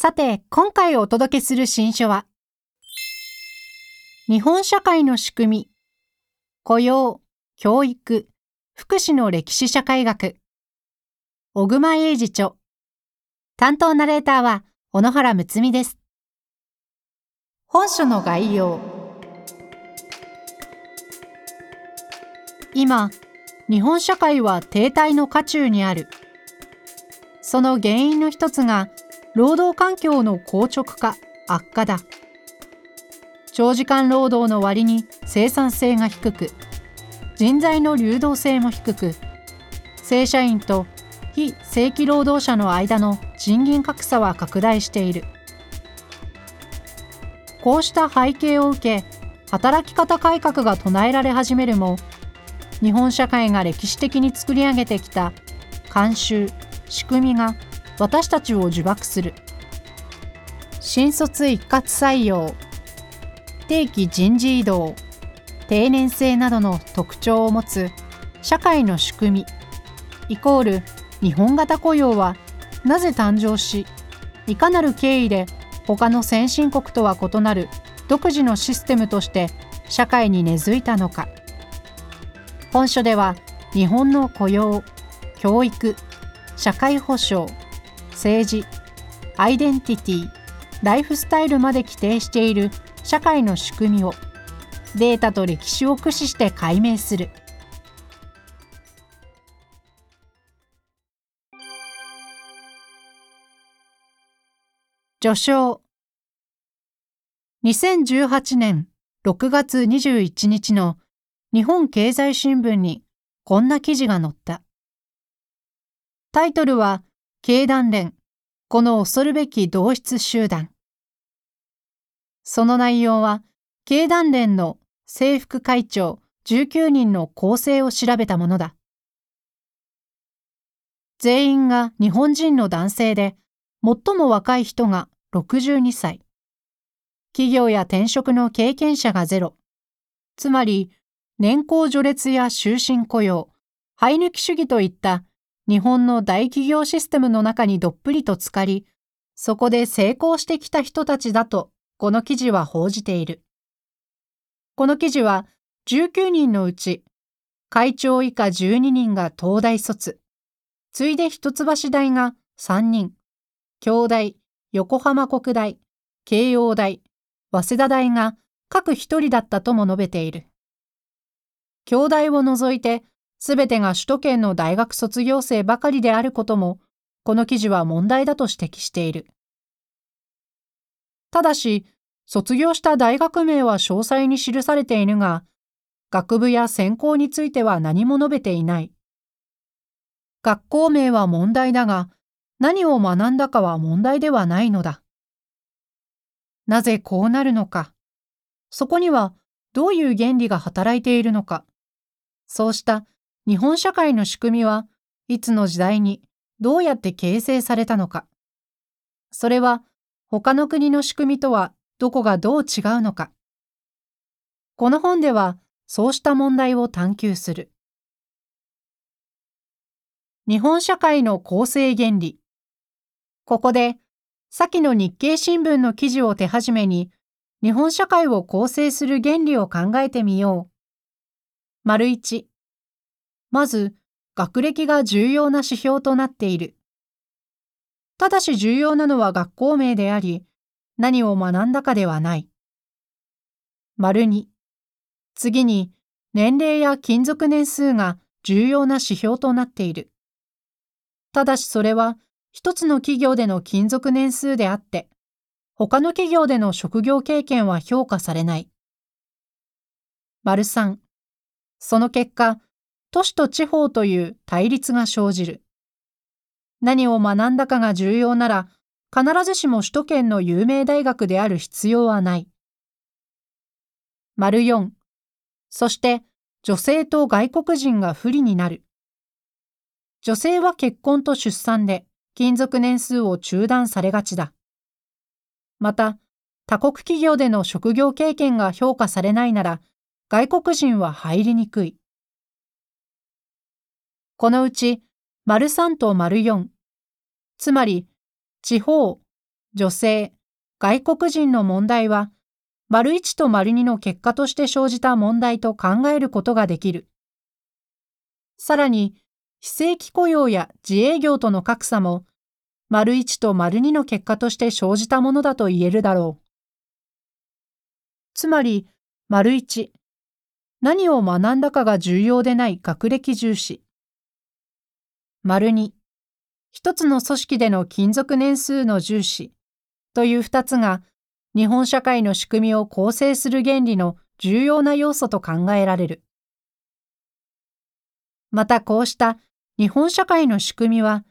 さて今回お届けする新書は日本社会の仕組み雇用、教育、福祉の歴史社会学小熊英二著。担当ナレーターは小野原睦美です。本書の概要。今日本社会は停滞の渦中にある。その原因の一つが労働環境の硬直化悪化だ。長時間労働の割に生産性が低く人材の流動性も低く正社員と非正規労働者の間の賃金格差は拡大している。こうした背景を受け働き方改革が唱えられ始めるも日本社会が歴史的に作り上げてきた慣習仕組みが私たちを呪縛する。新卒一括採用。定期人事異動。定年制などの特徴を持つ。社会の仕組み。イコール日本型雇用はなぜ誕生しいかなる経緯で他の先進国とは異なる独自のシステムとして社会に根付いたのか。本書では日本の雇用教育社会保障政治アイデンティティライフスタイルまで規定している社会の仕組みをデータと歴史を駆使して解明する。序章。2018年6月21日の日本経済新聞にこんな記事が載った。タイトルは経団連、この恐るべき同質集団。その内容は、経団連の制服会長19人の構成を調べたものだ。全員が日本人の男性で、最も若い人が62歳。企業や転職の経験者がゼロ。つまり、年功序列や終身雇用、生え抜き主義といった日本の大企業システムの中にどっぷりと浸かり、そこで成功してきた人たちだと、この記事は報じている。この記事は、19人のうち、会長以下12人が東大卒、次いで一橋大が3人、京大、横浜国大、慶応大、早稲田大が各一人だったとも述べている。京大を除いてすべてが首都圏の大学卒業生ばかりであることも、この記事は問題だと指摘している。ただし、卒業した大学名は詳細に記されているが、学部や専攻については何も述べていない。学校名は問題だが、何を学んだかは問題ではないのだ。なぜこうなるのか。そこにはどういう原理が働いているのか。そうした日本社会の仕組みはいつの時代にどうやって形成されたのか。それは他の国の仕組みとはどこがどう違うのか。この本ではそうした問題を探求する。日本社会の構成原理。ここで、先の日経新聞の記事を手始めに、日本社会を構成する原理を考えてみよう。丸一、まず、学歴が重要な指標となっている。ただし重要なのは学校名であり、何を学んだかではない。丸二。次に、年齢や勤続年数が重要な指標となっている。ただしそれは、一つの企業での勤続年数であって、他の企業での職業経験は評価されない。丸三。その結果、都市と地方という対立が生じる。何を学んだかが重要なら、必ずしも首都圏の有名大学である必要はない。丸4、そして女性と外国人が不利になる。女性は結婚と出産で勤続年数を中断されがちだ。また、他国企業での職業経験が評価されないなら、外国人は入りにくい。このうち、丸3と丸4、つまり、地方、女性、外国人の問題は、丸1と丸2の結果として生じた問題と考えることができる。さらに、非正規雇用や自営業との格差も、丸1と丸2の結果として生じたものだと言えるだろう。つまり、丸1、何を学んだかが重要でない学歴重視。丸2、一つの組織での勤続年数の重視という二つが日本社会の仕組みを構成する原理の重要な要素と考えられる。またこうした日本社会の仕組みは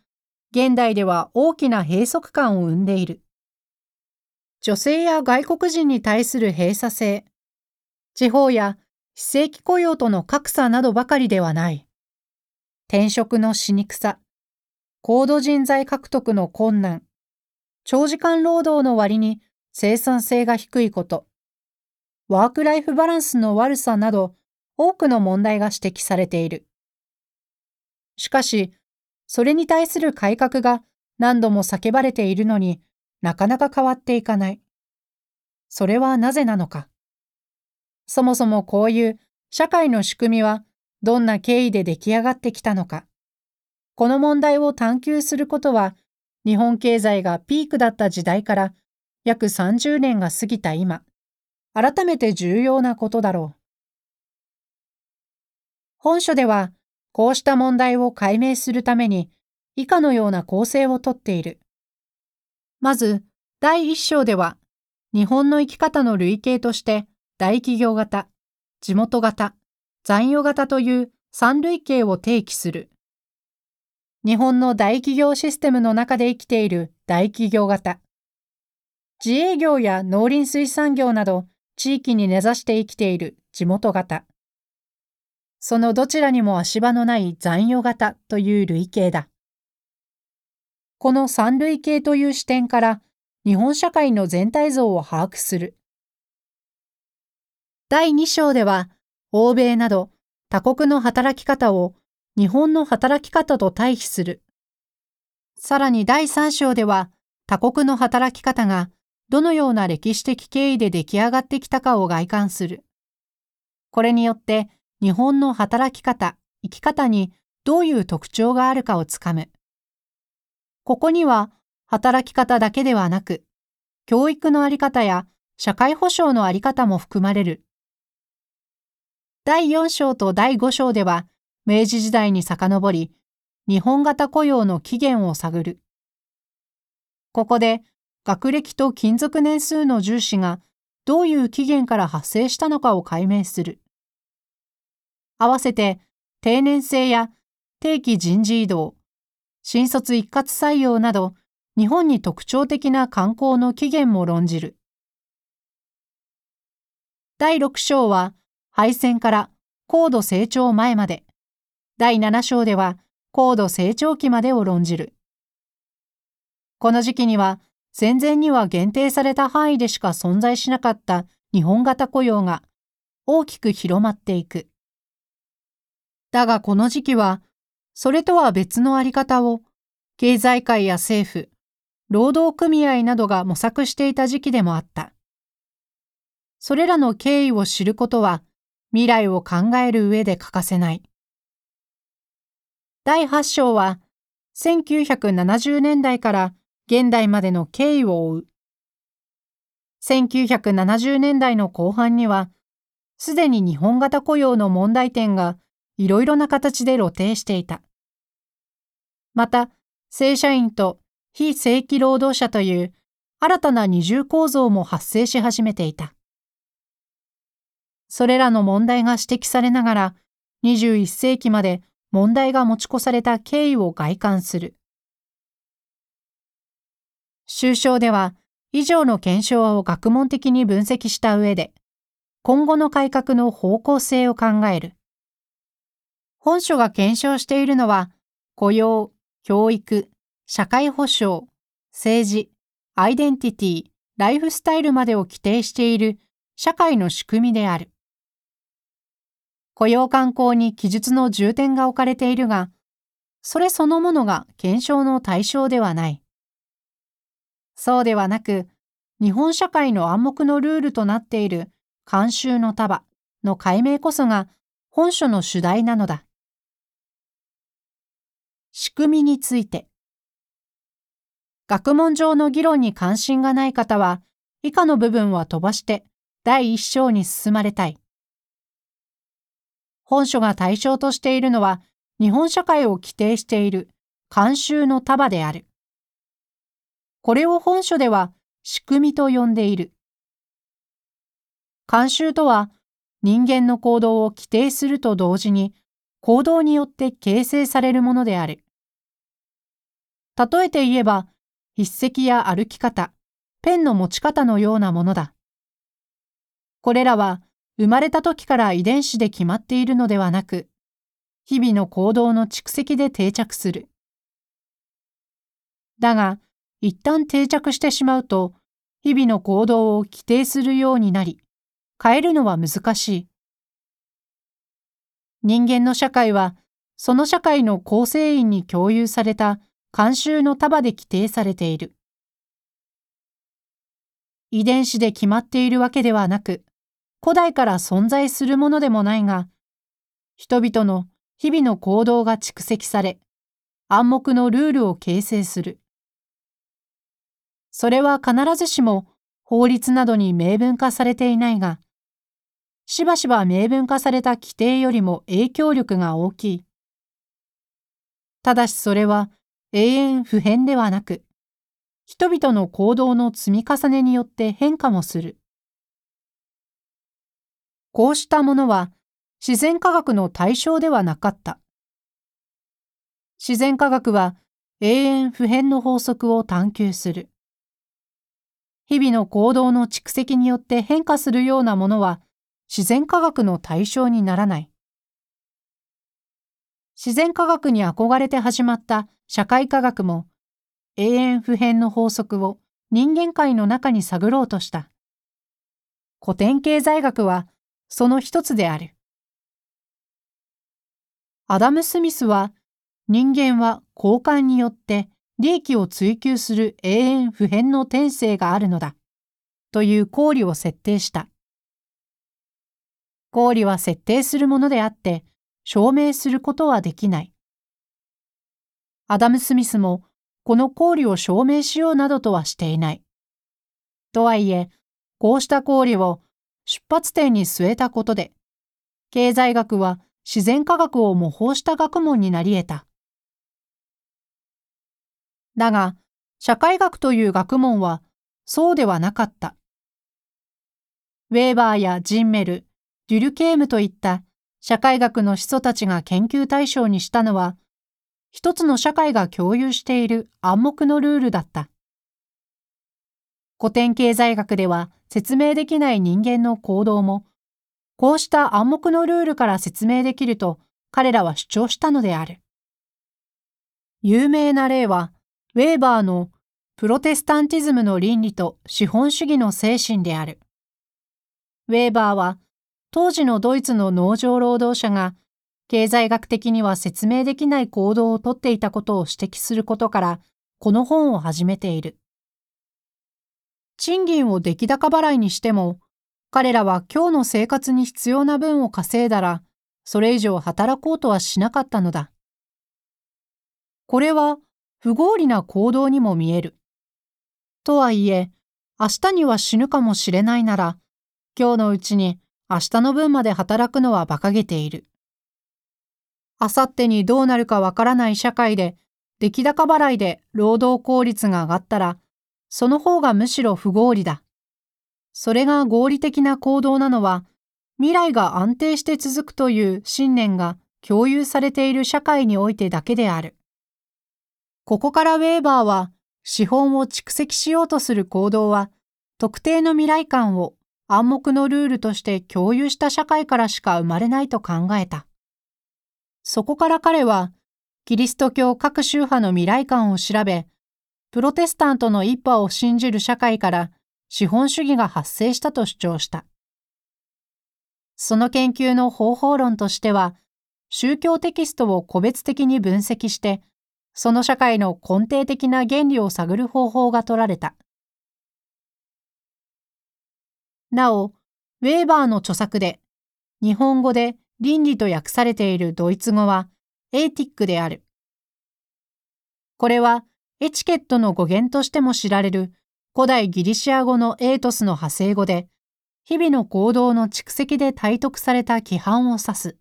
現代では大きな閉塞感を生んでいる。女性や外国人に対する閉鎖性、地方や非正規雇用との格差などばかりではない。転職のしにくさ、高度人材獲得の困難、長時間労働の割に生産性が低いこと、ワークライフバランスの悪さなど多くの問題が指摘されている。しかし、それに対する改革が何度も叫ばれているのになかなか変わっていかない。それはなぜなのか。そもそもこういう社会の仕組みはどんな経緯で出来上がってきたのか。この問題を探求することは日本経済がピークだった時代から約30年が過ぎた今、改めて重要なことだろう。本書ではこうした問題を解明するために以下のような構成をとっている。まず、第一章では、日本の生き方の類型として大企業型、地元型、残余型という三類型を提起する。日本の大企業システムの中で生きている大企業型。自営業や農林水産業など地域に根ざして生きている地元型。そのどちらにも足場のない残余型という類型だ。この三類型という視点から日本社会の全体像を把握する。第2章では、欧米など他国の働き方を日本の働き方と対比する。さらに第3章では、他国の働き方がどのような歴史的経緯で出来上がってきたかを外観する。これによって日本の働き方、生き方にどういう特徴があるかをつかむ。ここには働き方だけではなく、教育のあり方や社会保障のあり方も含まれる。第4章と第5章では、明治時代に遡り、日本型雇用の起源を探る。ここで、学歴と勤続年数の重視がどういう起源から発生したのかを解明する。合わせて、定年制や定期人事異動、新卒一括採用など、日本に特徴的な観光の起源も論じる。第6章は、敗戦から高度成長前まで、第7章では高度成長期までを論じる。この時期には、戦前には限定された範囲でしか存在しなかった日本型雇用が大きく広まっていく。だがこの時期はそれとは別のあり方を経済界や政府、労働組合などが模索していた時期でもあった。それらの経緯を知ることは未来を考える上で欠かせない。第8章は1970年代から現代までの経緯を追う。1970年代の後半には、すでに日本型雇用の問題点がいろいろな形で露呈していた。また、正社員と非正規労働者という新たな二重構造も発生し始めていた。それらの問題が指摘されながら、21世紀まで問題が持ち越された経緯を外観する。終章では以上の検証を学問的に分析した上で、今後の改革の方向性を考える。本書が検証しているのは、雇用、教育、社会保障、政治、アイデンティティ、ライフスタイルまでを規定している社会の仕組みである。雇用観光に記述の重点が置かれているが、それそのものが検証の対象ではない。そうではなく、日本社会の暗黙のルールとなっている慣習の束の解明こそが本書の主題なのだ。仕組みについて。学問上の議論に関心がない方は、以下の部分は飛ばして第一章に進まれたい。本書が対象としているのは、日本社会を規定している慣習の束である。これを本書では仕組みと呼んでいる。慣習とは人間の行動を規定すると同時に行動によって形成されるものである。例えて言えば筆跡や歩き方、ペンの持ち方のようなものだ。これらは生まれた時から遺伝子で決まっているのではなく、日々の行動の蓄積で定着する。だが、一旦定着してしまうと、日々の行動を規定するようになり、変えるのは難しい。人間の社会は、その社会の構成員に共有された慣習の束で規定されている。遺伝子で決まっているわけではなく、古代から存在するものでもないが、人々の日々の行動が蓄積され、暗黙のルールを形成する。それは必ずしも法律などに明文化されていないが、しばしば明文化された規定よりも影響力が大きい。ただしそれは永遠不変ではなく、人々の行動の積み重ねによって変化もする。こうしたものは自然科学の対象ではなかった。自然科学は永遠不変の法則を探求する。日々の行動の蓄積によって変化するようなものは自然科学の対象にならない。自然科学に憧れて始まった社会科学も永遠不変の法則を人間界の中に探ろうとした。古典経済学はその一つである。アダム・スミスは人間は交換によって利益を追求する永遠不変の天性があるのだ。という公理を設定した。公理は設定するものであって、証明することはできない。アダム・スミスも、この公理を証明しようなどとはしていない。とはいえ、こうした公理を出発点に据えたことで、経済学は自然科学を模倣した学問になり得た。だが、社会学という学問はそうではなかった。ウェーバーやジンメル、デュルケームといった社会学の始祖たちが研究対象にしたのは、一つの社会が共有している暗黙のルールだった。古典経済学では説明できない人間の行動も、こうした暗黙のルールから説明できると彼らは主張したのである。有名な例は、ウェーバーのプロテスタンティズムの倫理と資本主義の精神である。ウェーバーは当時のドイツの農場労働者が経済学的には説明できない行動をとっていたことを指摘することからこの本を始めている。賃金を出来高払いにしても彼らは今日の生活に必要な分を稼いだらそれ以上働こうとはしなかったのだ。これは不合理な行動にも見える。とはいえ、明日には死ぬかもしれないなら、今日のうちに明日の分まで働くのは馬鹿げている。明後日にどうなるかわからない社会で、出来高払いで労働効率が上がったら、その方がむしろ不合理だ。それが合理的な行動なのは、未来が安定して続くという信念が共有されている社会においてだけである。ここからウェーバーは資本を蓄積しようとする行動は、特定の未来観を暗黙のルールとして共有した社会からしか生まれないと考えた。そこから彼は、キリスト教各宗派の未来観を調べ、プロテスタントの一派を信じる社会から資本主義が発生したと主張した。その研究の方法論としては、宗教テキストを個別的に分析して、その社会の根底的な原理を探る方法が取られた。なお、ウェーバーの著作で、日本語で倫理と訳されているドイツ語は、エーティックである。これは、エチケットの語源としても知られる古代ギリシア語のエートスの派生語で、日々の行動の蓄積で体得された規範を指す。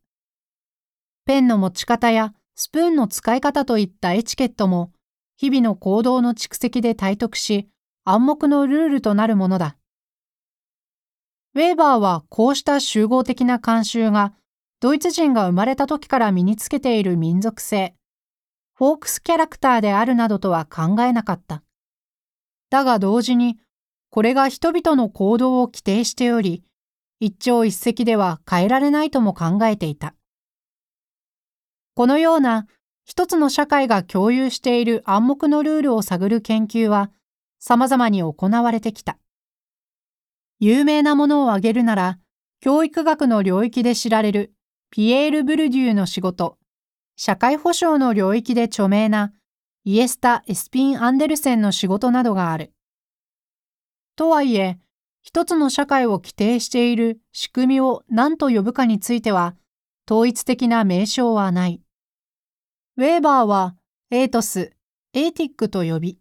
ペンの持ち方やスプーンの使い方といったエチケットも、日々の行動の蓄積で体得し、暗黙のルールとなるものだ。ウェーバーはこうした集合的な慣習が、ドイツ人が生まれた時から身につけている民族性、フォークスキャラクターであるなどとは考えなかった。だが同時に、これが人々の行動を規定しており、一朝一夕では変えられないとも考えていた。このような一つの社会が共有している暗黙のルールを探る研究は様々に行われてきた。有名なものを挙げるなら、教育学の領域で知られるピエール・ブルデューの仕事、社会保障の領域で著名なイエスタ・エスピン・アンデルセンの仕事などがある。とはいえ、一つの社会を規定している仕組みを何と呼ぶかについては、統一的な名称はない。ウェーバーはエートス、エーティックと呼び、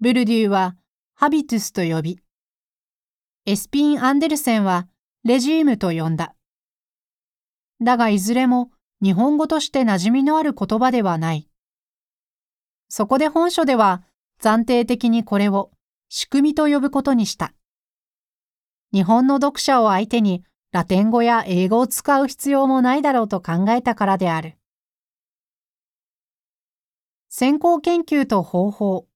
ブルデューはハビトゥスと呼び、エスピン・アンデルセンはレジームと呼んだ。だがいずれも日本語として馴染みのある言葉ではない。そこで本書では暫定的にこれを仕組みと呼ぶことにした。日本の読者を相手にラテン語や英語を使う必要もないだろうと考えたからである。先行研究と方法。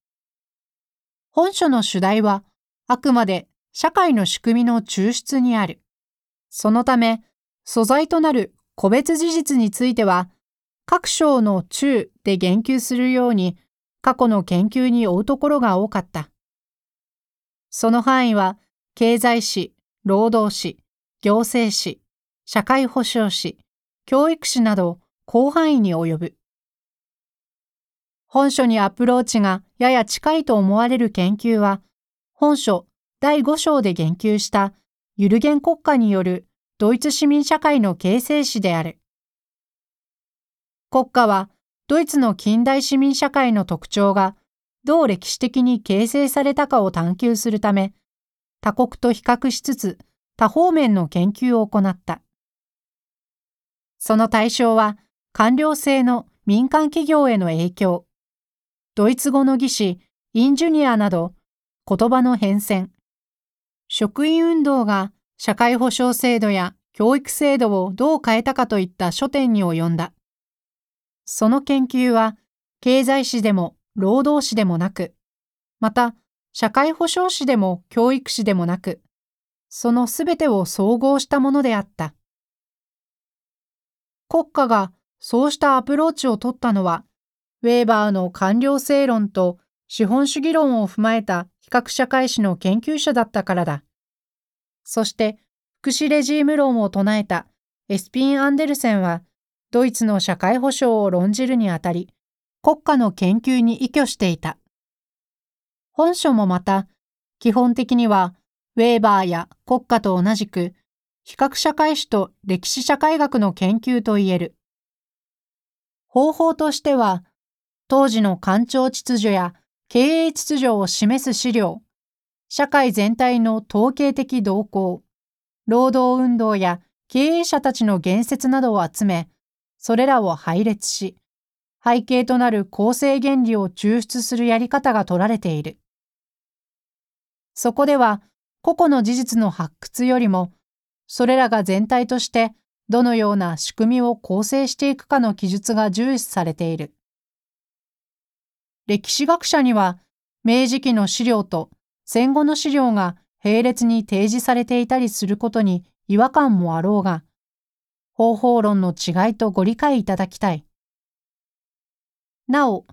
本書の主題はあくまで社会の仕組みの抽出にある。そのため、素材となる個別事実については、各章の中で言及するように、過去の研究に追うところが多かった。その範囲は、経済史、労働史、行政史、社会保障史、教育史など広範囲に及ぶ。本書にアプローチがやや近いと思われる研究は、本書第5章で言及したユルゲン国家によるドイツ市民社会の形成史である。国家はドイツの近代市民社会の特徴がどう歴史的に形成されたかを探求するため、他国と比較しつつ多方面の研究を行った。その対象は官僚制の民間企業への影響、ドイツ語の技師、インジュニアなど言葉の変遷、職員運動が社会保障制度や教育制度をどう変えたかといった書店に及んだ。その研究は経済史でも労働史でもなく、また社会保障史でも教育史でもなく、そのすべてを総合したものであった。国家がそうしたアプローチを取ったのは、ウェーバーの官僚制論と資本主義論を踏まえた比較社会史の研究者だったからだ。そして、福祉レジーム論を唱えたエスピン・アンデルセンは、ドイツの社会保障を論じるにあたり、国家の研究に依拠していた。本書もまた、基本的には、ウェーバーや国家と同じく、比較社会史と歴史社会学の研究といえる。方法としては、当時の官庁秩序や経営秩序を示す資料、社会全体の統計的動向、労働運動や経営者たちの言説などを集め、それらを配列し、背景となる構成原理を抽出するやり方が取られている。そこでは、個々の事実の発掘よりも、それらが全体としてどのような仕組みを構成していくかの記述が重視されている。歴史学者には明治期の資料と戦後の資料が並列に提示されていたりすることに違和感もあろうが、方法論の違いとご理解いただきたい。なお、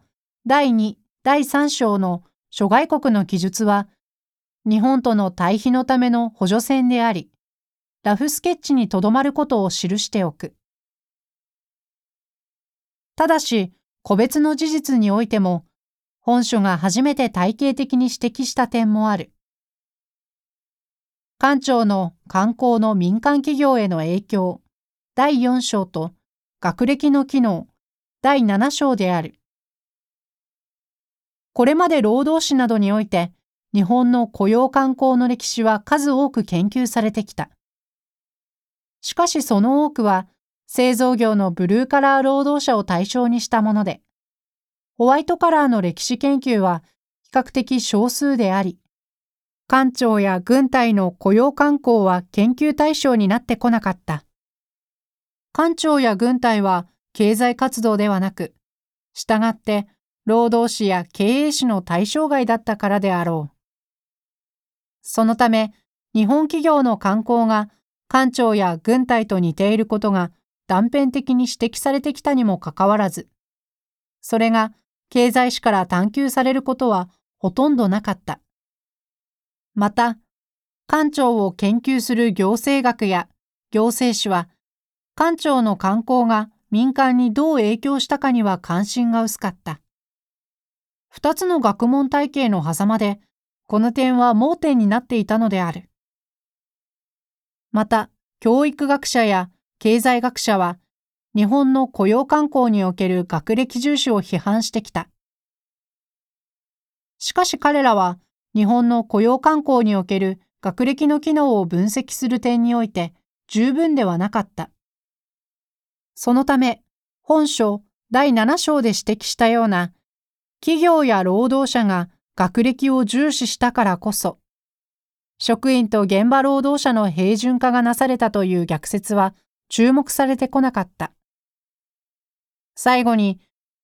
第2、第3章の諸外国の記述は、日本との対比のための補助線であり、ラフスケッチにとどまることを記しておく。ただし、個別の事実においても、本書が初めて体系的に指摘した点もある。官庁の観光の民間企業への影響、第4章と学歴の機能、第7章である。これまで労働史などにおいて、日本の雇用観光の歴史は数多く研究されてきた。しかしその多くは、製造業のブルーカラー労働者を対象にしたもので、ホワイトカラーの歴史研究は比較的少数であり、官庁や軍隊の雇用観光は研究対象になってこなかった。官庁や軍隊は経済活動ではなく、従って労働士や経営士の対象外だったからであろう。そのため、日本企業の観光が官庁や軍隊と似ていることが断片的に指摘されてきたにもかかわらず、それが経済史から探求されることはほとんどなかった。また、官庁を研究する行政学や行政史は、官庁の観光が民間にどう影響したかには関心が薄かった。二つの学問体系の狭間で、この点は盲点になっていたのである。また、教育学者や経済学者は、日本の雇用観光における学歴重視を批判してきた。しかし彼らは、日本の雇用観光における学歴の機能を分析する点において十分ではなかった。そのため、本書第7章で指摘したような企業や労働者が学歴を重視したからこそ、職員と現場労働者の平準化がなされたという逆説は注目されてこなかった。最後に、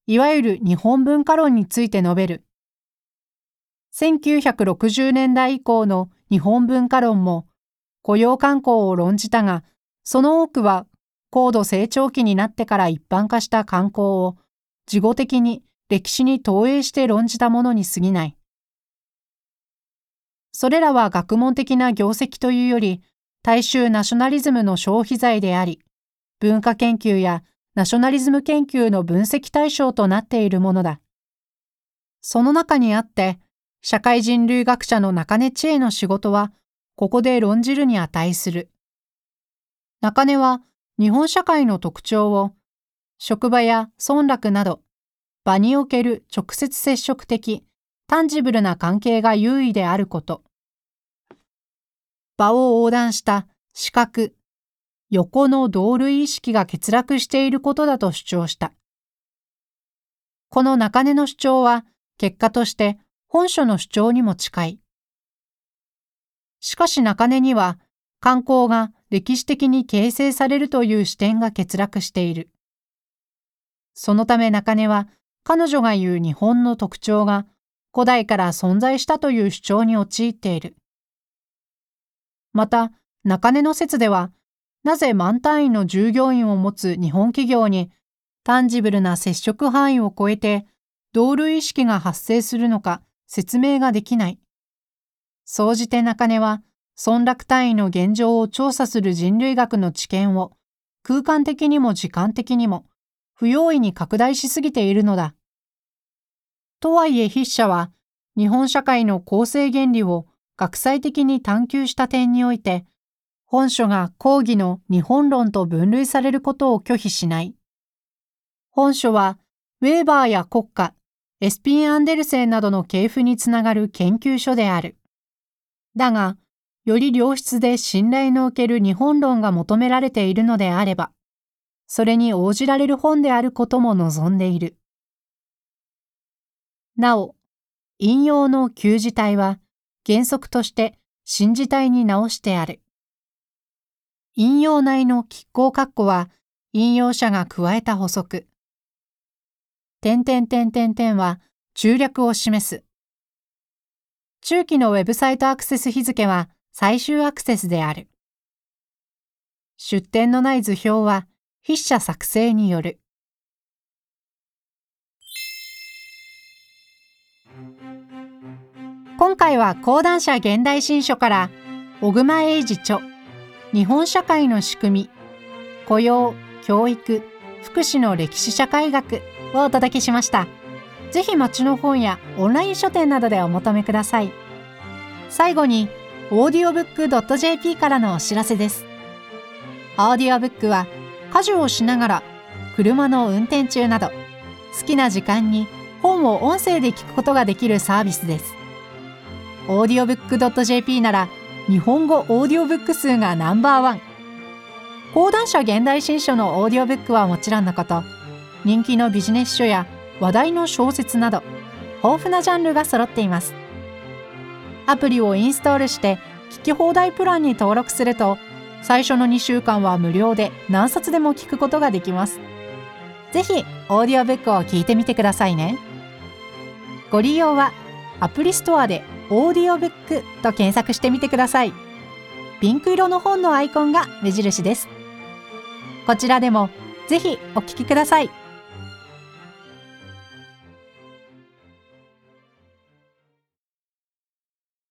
いわゆる日本文化論について述べる。1960年代以降の日本文化論も雇用慣行を論じたが、その多くは高度成長期になってから一般化した観光を事後的に歴史に投影して論じたものに過ぎない。それらは学問的な業績というより、大衆ナショナリズムの消費財であり、文化研究やナショナリズム研究の分析対象となっているものだ。その中にあって、社会人類学者の中根知恵の仕事は、ここで論じるに値する。中根は、日本社会の特徴を、職場や村落など、場における直接接触的、タンジブルな関係が優位であること。場を横断した視覚、横の同類意識が欠落していることだと主張した。この中根の主張は、結果として本書の主張にも近い。しかし中根には、観光が歴史的に形成されるという視点が欠落している。そのため中根は、彼女が言う日本の特徴が古代から存在したという主張に陥っている。また、中根の説では、なぜ万単位の従業員を持つ日本企業にタンジブルな接触範囲を超えて同類意識が発生するのか説明ができない。総じて中根は、村落単位の現状を調査する人類学の知見を空間的にも時間的にも不用意に拡大しすぎているのだ。とはいえ筆者は、日本社会の構成原理を学際的に探求した点において、本書が講義の日本論と分類されることを拒否しない。本書は、ウェーバーや国家、エスピン・アンデルセンなどの系譜につながる研究所である。だが、より良質で信頼のおける日本論が求められているのであれば、それに応じられる本であることも望んでいる。なお、引用の旧字体は原則として新字体に直してある。引用内の拮抗括弧は引用者が加えた補足。点点点点点は中略を示す。中期のウェブサイトアクセス日付は最終アクセスである。出典のない図表は筆者作成による。今回は講談社現代新書から小熊英二著日本社会の仕組み雇用教育福祉の歴史社会学をお届けしました。ぜひ町の本やオンライン書店などでお求めください。最後に audiobook.jp からのお知らせです。オーディオブックは家事をしながら車の運転中など好きな時間に本を音声で聞くことができるサービスです。audiobook.jp なら日本語オーディオブック数がナンバーワン。講談社現代新書のオーディオブックはもちろんのこと。人気のビジネス書や話題の小説など豊富なジャンルが揃っています。アプリをインストールして聞き放題プランに登録すると最初の2週間は無料で何冊でも聞くことができます。ぜひオーディオブックを聞いてみてくださいね。ご利用はアプリストアでオーディオブックと検索してみてください。ピンク色の本のアイコンが目印です。こちらでもぜひお聞きください。